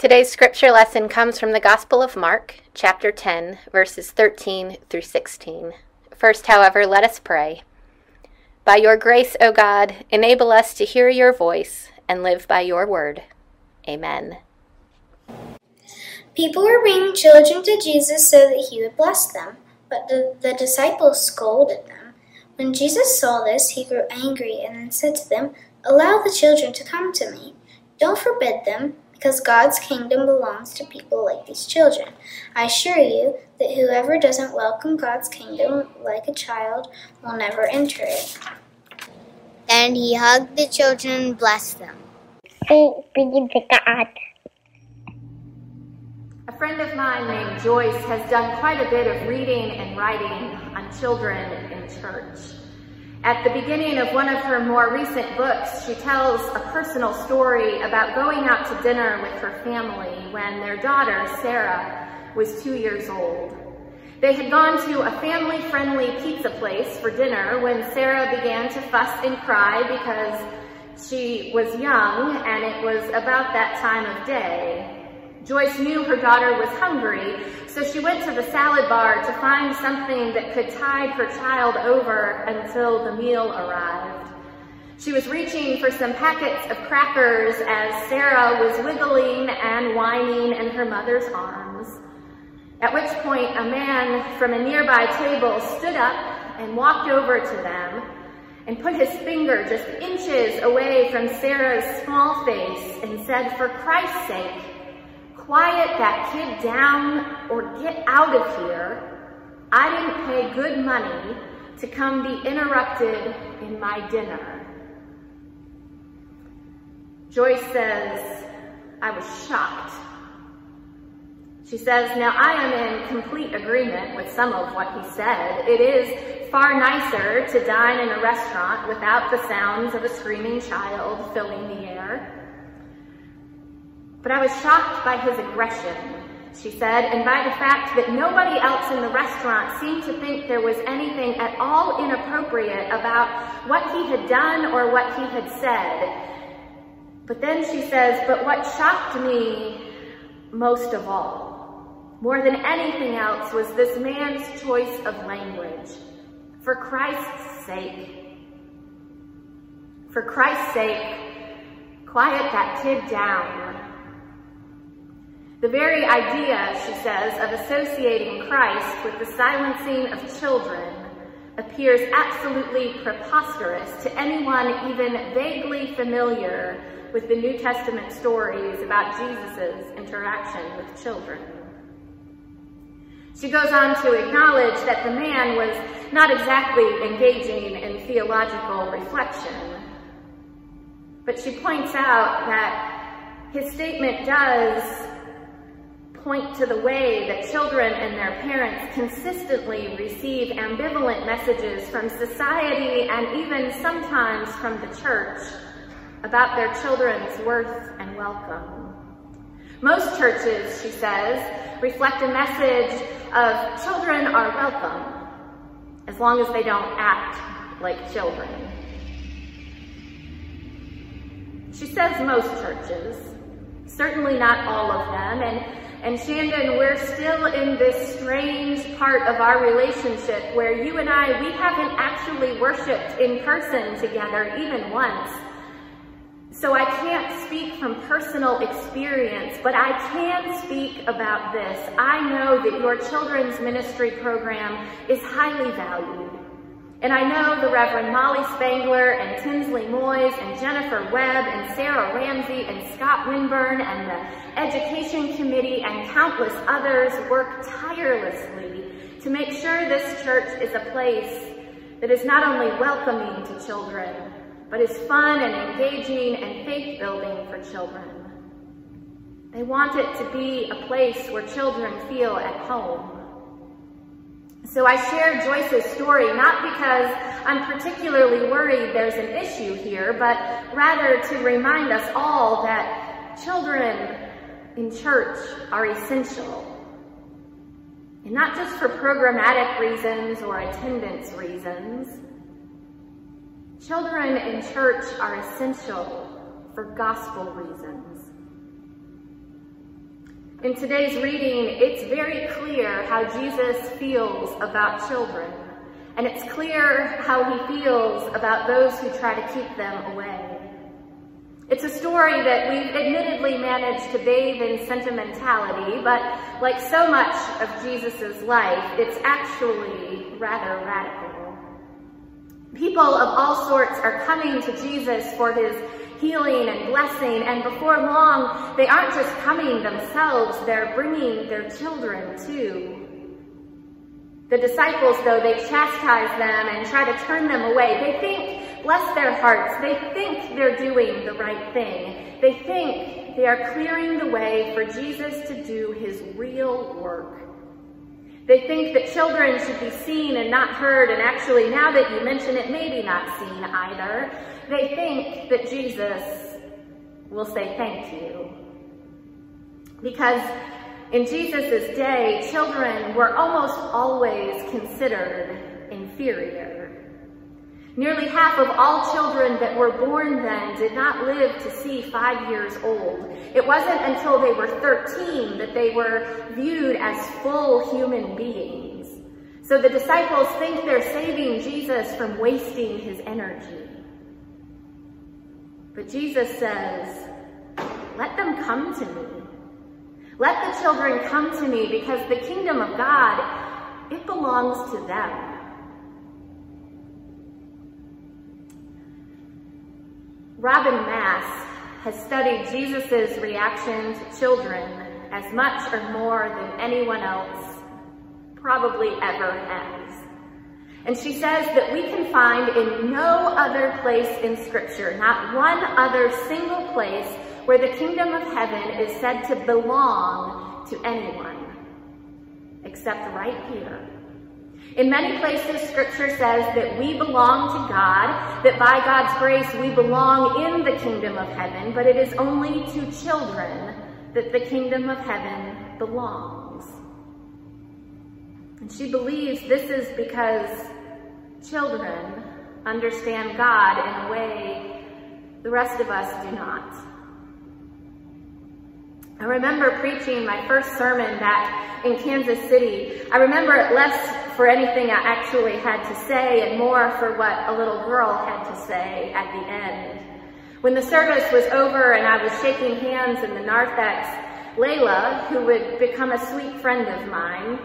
Today's scripture lesson comes from the Gospel of Mark, chapter 10, verses 13 through 16. First, however, let us pray. By your grace, O God, enable us to hear your voice and live by your word. Amen. People were bringing children to Jesus so that he would bless them, but the, the disciples scolded them. When Jesus saw this, he grew angry and then said to them, Allow the children to come to me. Don't forbid them, because God's kingdom belongs to people like these children. I assure you that whoever doesn't welcome God's kingdom like a child will never enter it. Then he hugged the children and blessed them. A friend of mine named Joyce has done quite a bit of reading and writing on children in church. At the beginning of one of her more recent books, she tells a personal story about going out to dinner with her family when their daughter, Sarah, was two years old. They had gone to a family-friendly pizza place for dinner when Sarah began to fuss and cry because she was young and it was about that time of day. Joyce knew her daughter was hungry, so she went to the salad bar to find something that could tide her child over until the meal arrived. She was reaching for some packets of crackers as Sarah was wiggling and whining in her mother's arms. At which point a man from a nearby table stood up and walked over to them and put his finger just inches away from Sarah's small face and said, for Christ's sake, quiet that kid down or get out of here. I didn't pay good money to come be interrupted in my dinner. Joyce says, I was shocked. She says, now I am in complete agreement with some of what he said. It is far nicer to dine in a restaurant without the sounds of a screaming child filling the air. But I was shocked by his aggression, she said, and by the fact that nobody else in the restaurant seemed to think there was anything at all inappropriate about what he had done or what he had said. But then she says, but what shocked me most of all, more than anything else, was this man's choice of language. For Christ's sake. For Christ's sake, quiet that kid down. The very idea, she says, of associating Christ with the silencing of children appears absolutely preposterous to anyone even vaguely familiar with the New Testament stories about Jesus' interaction with children. She goes on to acknowledge that the man was not exactly engaging in theological reflection, but she points out that his statement does point to the way that children and their parents consistently receive ambivalent messages from society and even sometimes from the church about their children's worth and welcome. Most churches, she says, reflect a message of children are welcome as long as they don't act like children. She says most churches, certainly not all of them, and and Shandon, we're still in this strange part of our relationship where you and I, we haven't actually worshiped in person together even once. So I can't speak from personal experience, but I can speak about this. I know that your children's ministry program is highly valued. And I know the Reverend Molly Spangler and Tinsley Moyes and Jennifer Webb and Sarah Ramsey and Scott Winburn and the Education Committee and countless others work tirelessly to make sure this church is a place that is not only welcoming to children, but is fun and engaging and faith-building for children. They want it to be a place where children feel at home. So I share Joyce's story not because I'm particularly worried there's an issue here, but rather to remind us all that children in church are essential. And not just for programmatic reasons or attendance reasons. Children in church are essential for gospel reasons. In today's reading, it's very clear how Jesus feels about children, and it's clear how he feels about those who try to keep them away. It's a story that we've admittedly managed to bathe in sentimentality, but like so much of Jesus' life, it's actually rather radical. People of all sorts are coming to Jesus for his healing and blessing, and before long, they aren't just coming themselves, they're bringing their children too. The disciples, though, they chastise them and try to turn them away. They think, bless their hearts, they think they're doing the right thing. They think they are clearing the way for Jesus to do his real work. They think that children should be seen and not heard, and actually, now that you mention it, maybe not seen either. They think that Jesus will say thank you. Because in Jesus' day, children were almost always considered inferior. Nearly half of all children that were born then did not live to see five years old. It wasn't until they were 13 that they were viewed as full human beings. So the disciples think they're saving Jesus from wasting his energy. But Jesus says, let them come to me. Let the children come to me because the kingdom of God, it belongs to them. Robin Maas has studied Jesus' reaction to children as much or more than anyone else probably ever has. And she says that we can find in no other place in Scripture, not one other single place, where the kingdom of heaven is said to belong to anyone, except right here. In many places, Scripture says that we belong to God, that by God's grace we belong in the kingdom of heaven, but it is only to children that the kingdom of heaven belongs. And she believes this is because children understand God in a way the rest of us do not. I remember preaching my first sermon back in Kansas City. I remember it less for anything I actually had to say and more for what a little girl had to say at the end. When the service was over and I was shaking hands in the narthex, Layla, who would become a sweet friend of mine,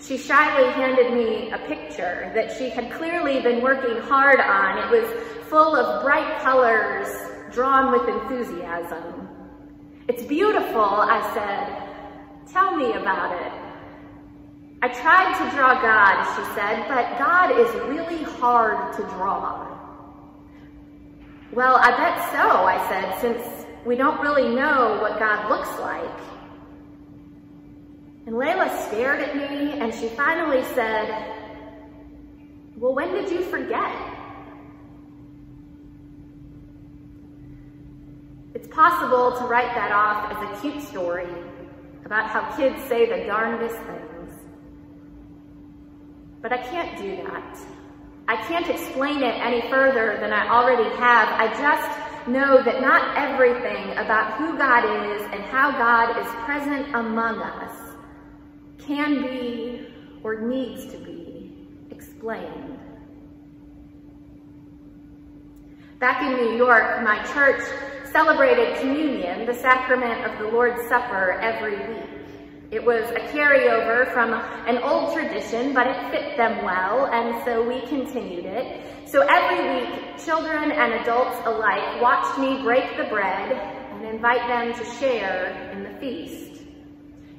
she shyly handed me a picture that she had clearly been working hard on. It was full of bright colors, drawn with enthusiasm. It's beautiful, I said. Tell me about it. I tried to draw God, she said, but God is really hard to draw. Well, I bet so, I said, since we don't really know what God looks like. And Layla stared at me and she finally said, Well, when did you forget? It's possible to write that off as a cute story about how kids say the darndest things. But I can't do that. I can't explain it any further than I already have. I just know that not everything about who God is and how God is present among us can be or needs to be explained. Back in New York, my church celebrated communion, the sacrament of the Lord's Supper, every week. It was a carryover from an old tradition, but it fit them well, and so we continued it. So every week, children and adults alike watched me break the bread and invite them to share in the feast.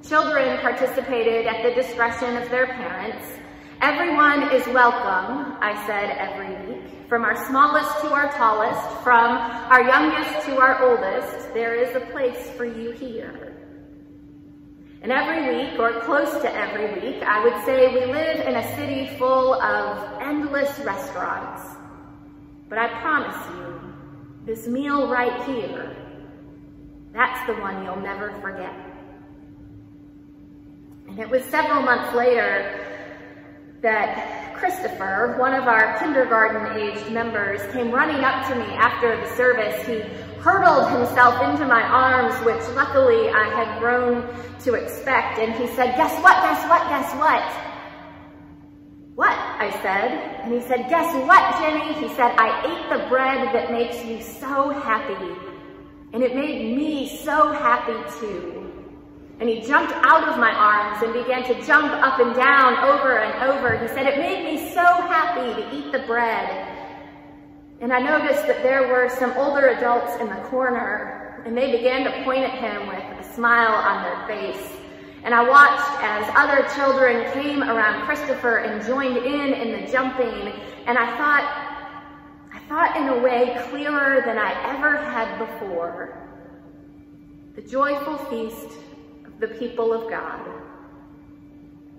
Children participated at the discretion of their parents. Everyone is welcome, I said every week. From our smallest to our tallest, from our youngest to our oldest, there is a place for you here. And every week, or close to every week, I would say we live in a city full of endless restaurants. But I promise you, this meal right here, that's the one you'll never forget. And it was several months later that Christopher, one of our kindergarten aged members, came running up to me after the service. He hurled himself into my arms, which luckily I had grown to expect, and he said, Guess what? Guess what? Guess what? What? I said. And he said, Guess what, Jenny? He said, I ate the bread that makes you so happy. And it made me so happy too. And he jumped out of my arms and began to jump up and down over and over. He said, It made me so happy to eat the bread. And I noticed that there were some older adults in the corner, and they began to point at him with a smile on their face. And I watched as other children came around Christopher and joined in in the jumping, and I thought, I thought in a way clearer than I ever had before. The joyful feast of the people of God.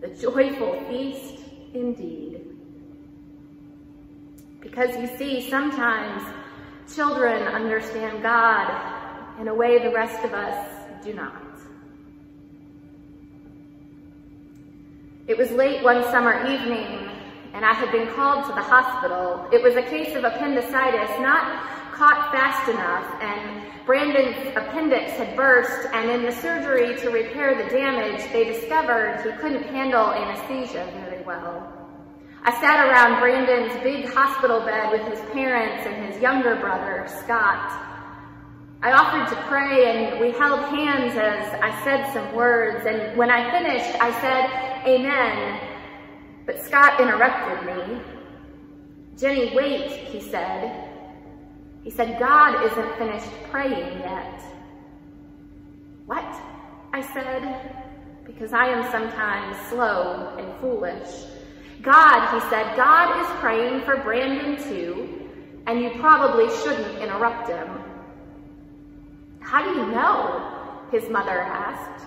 The joyful feast indeed. Because you see, sometimes children understand God in a way the rest of us do not. It was late one summer evening, and I had been called to the hospital. It was a case of appendicitis, not caught fast enough, and Brandon's appendix had burst, and in the surgery to repair the damage, they discovered he couldn't handle anesthesia very well. I sat around Brandon's big hospital bed with his parents and his younger brother, Scott. I offered to pray and we held hands as I said some words, and when I finished, I said, Amen. But Scott interrupted me. Jenny, wait, he said. He said, God isn't finished praying yet. What? I said, because I am sometimes slow and foolish. God, he said, God is praying for Brandon too, and you probably shouldn't interrupt him. How do you know? His mother asked.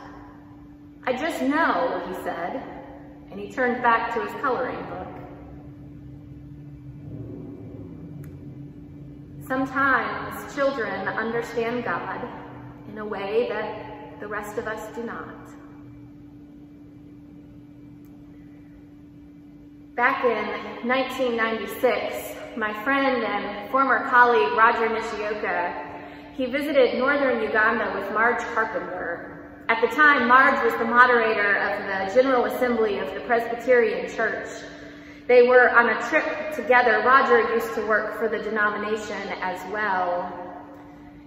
I just know, he said, and he turned back to his coloring book. Sometimes children understand God in a way that the rest of us do not. Back in 1996, my friend and former colleague Roger Nishioka, he visited northern Uganda with Marj Carpenter. At the time, Marj was the moderator of the General Assembly of the Presbyterian Church, they were on a trip together. Roger used to work for the denomination as well.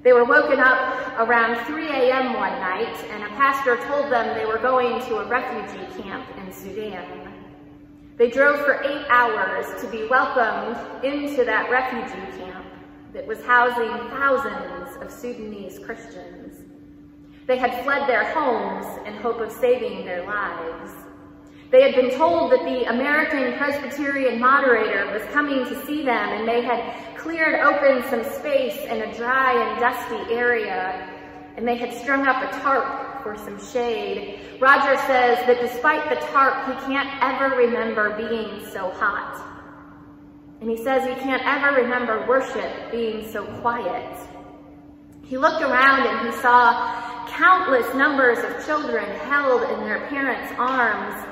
They were woken up around 3 a.m. one night, and a pastor told them they were going to a refugee camp in Sudan. They drove for eight hours to be welcomed into that refugee camp that was housing thousands of Sudanese Christians. They had fled their homes in hope of saving their lives. They had been told that the American Presbyterian moderator was coming to see them, and they had cleared open some space in a dry and dusty area, and they had strung up a tarp for some shade. Roger says that despite the tarp, he can't ever remember being so hot. And he says he can't ever remember worship being so quiet. He looked around and he saw countless numbers of children held in their parents' arms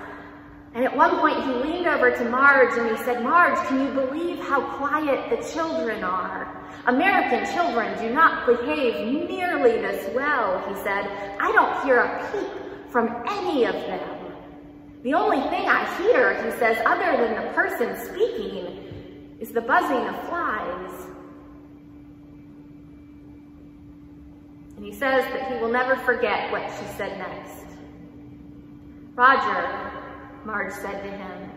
and at one point he leaned over to Marj and he said, Marj, can you believe how quiet the children are? American children do not behave nearly this well, he said. I don't hear a peep from any of them. The only thing I hear, he says, other than the person speaking, is the buzzing of flies. And he says that he will never forget what she said next. Roger, Marj said to him,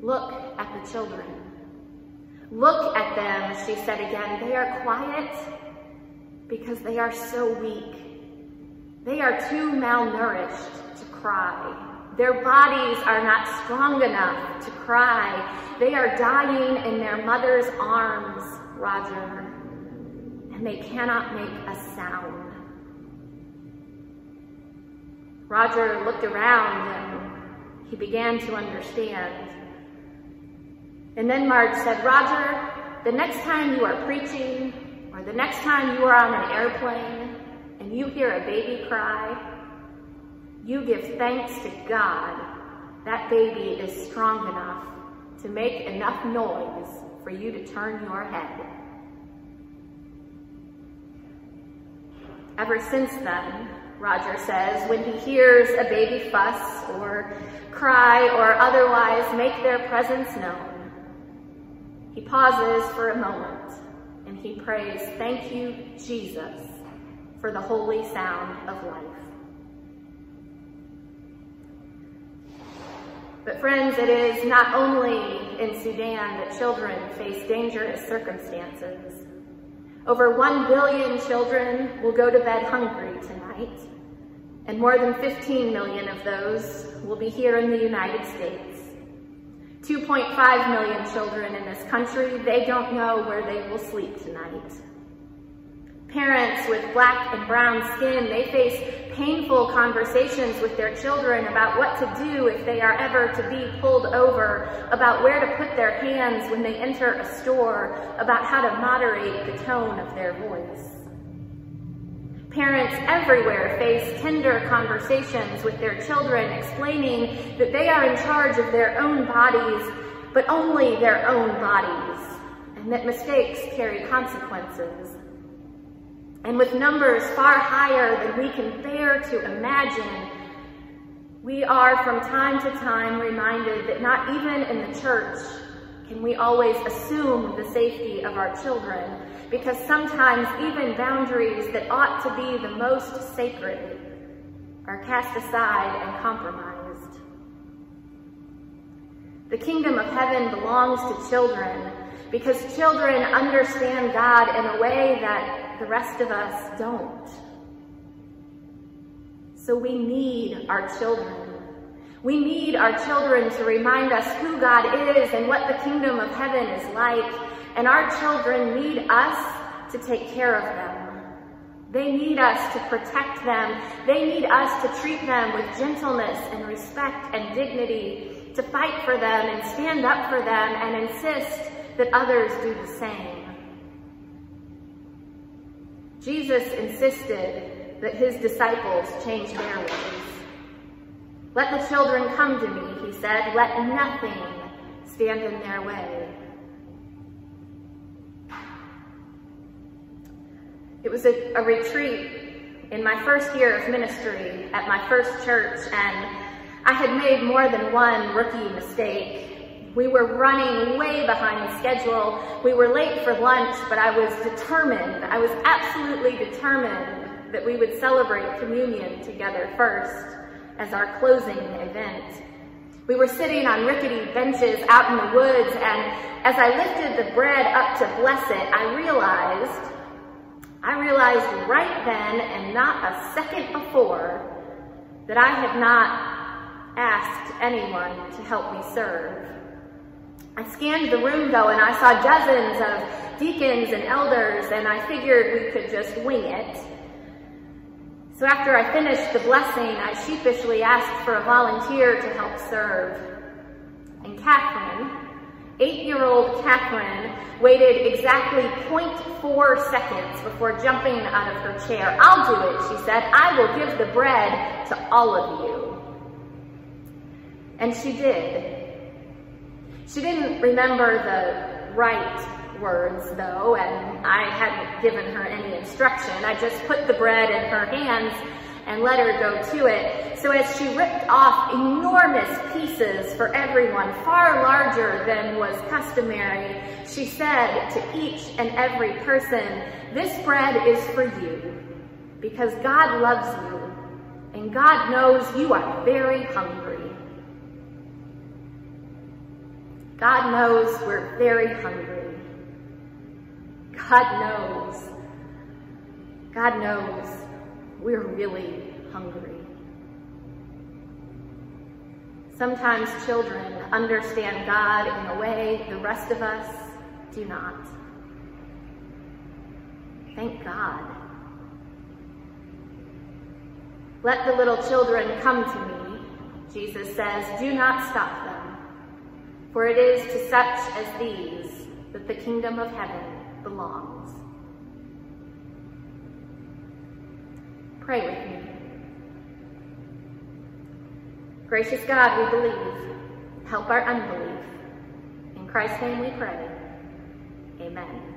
Look at the children. Look at them, she said again. They are quiet because they are so weak. They are too malnourished to cry. Their bodies are not strong enough to cry. They are dying in their mother's arms, Roger, and they cannot make a sound. Roger looked around and he began to understand. And then Marj said, Roger, the next time you are preaching, or the next time you are on an airplane, and you hear a baby cry, you give thanks to God that baby is strong enough to make enough noise for you to turn your head. Ever since then, Roger says, when he hears a baby fuss or cry or otherwise make their presence known, he pauses for a moment and he prays, Thank you, Jesus, for the holy sound of life. But friends, it is not only in Sudan that children face dangerous circumstances. Over 1 billion children will go to bed hungry tonight, and more than 15 million of those will be here in the United States. 2.5 million children in this country, they don't know where they will sleep tonight. Parents with black and brown skin, they face painful conversations with their children about what to do if they are ever to be pulled over, about where to put their hands when they enter a store, about how to moderate the tone of their voice. Parents everywhere face tender conversations with their children explaining that they are in charge of their own bodies, but only their own bodies, and that mistakes carry consequences. And with numbers far higher than we can bear to imagine, we are from time to time reminded that not even in the church we always assume the safety of our children, because sometimes even boundaries that ought to be the most sacred are cast aside and compromised. The kingdom of heaven belongs to children because children understand God in a way that the rest of us don't. So we need our children. We need our children to remind us who God is and what the kingdom of heaven is like. And our children need us to take care of them. They need us to protect them. They need us to treat them with gentleness and respect and dignity, to fight for them and stand up for them and insist that others do the same. Jesus insisted that his disciples change their ways. Let the children come to me, he said. Let nothing stand in their way. It was a, a, retreat in my first year of ministry at my first church, and I had made more than one rookie mistake we were running way behind schedule. We were late for lunch, but I was determined, I was absolutely determined that we would celebrate communion together first as our closing event. We were sitting on rickety benches out in the woods, and as I lifted the bread up to bless it, I realized, I realized right then and not a second before that I had not asked anyone to help me serve. I scanned the room though and I saw dozens of deacons and elders and I figured we could just wing it. So after I finished the blessing, I sheepishly asked for a volunteer to help serve. And Catherine, eight-year-old Catherine, waited exactly 0.4 seconds before jumping out of her chair. I'll do it, she said. I will give the bread to all of you. And she did. She didn't remember the right words, though, and I hadn't given her any instruction. I just put the bread in her hands and let her go to it. So as she ripped off enormous pieces for everyone, far larger than was customary, she said to each and every person, this bread is for you because God loves you and God knows you are very hungry. God knows we're very hungry. God knows. God knows we're really hungry. Sometimes children understand God in a way the rest of us do not. Thank God. Let the little children come to me, Jesus says. Do not stop them. For it is to such as these that the kingdom of heaven belongs. Pray with me. Gracious God, we believe. Help our unbelief. In Christ's name we pray. Amen.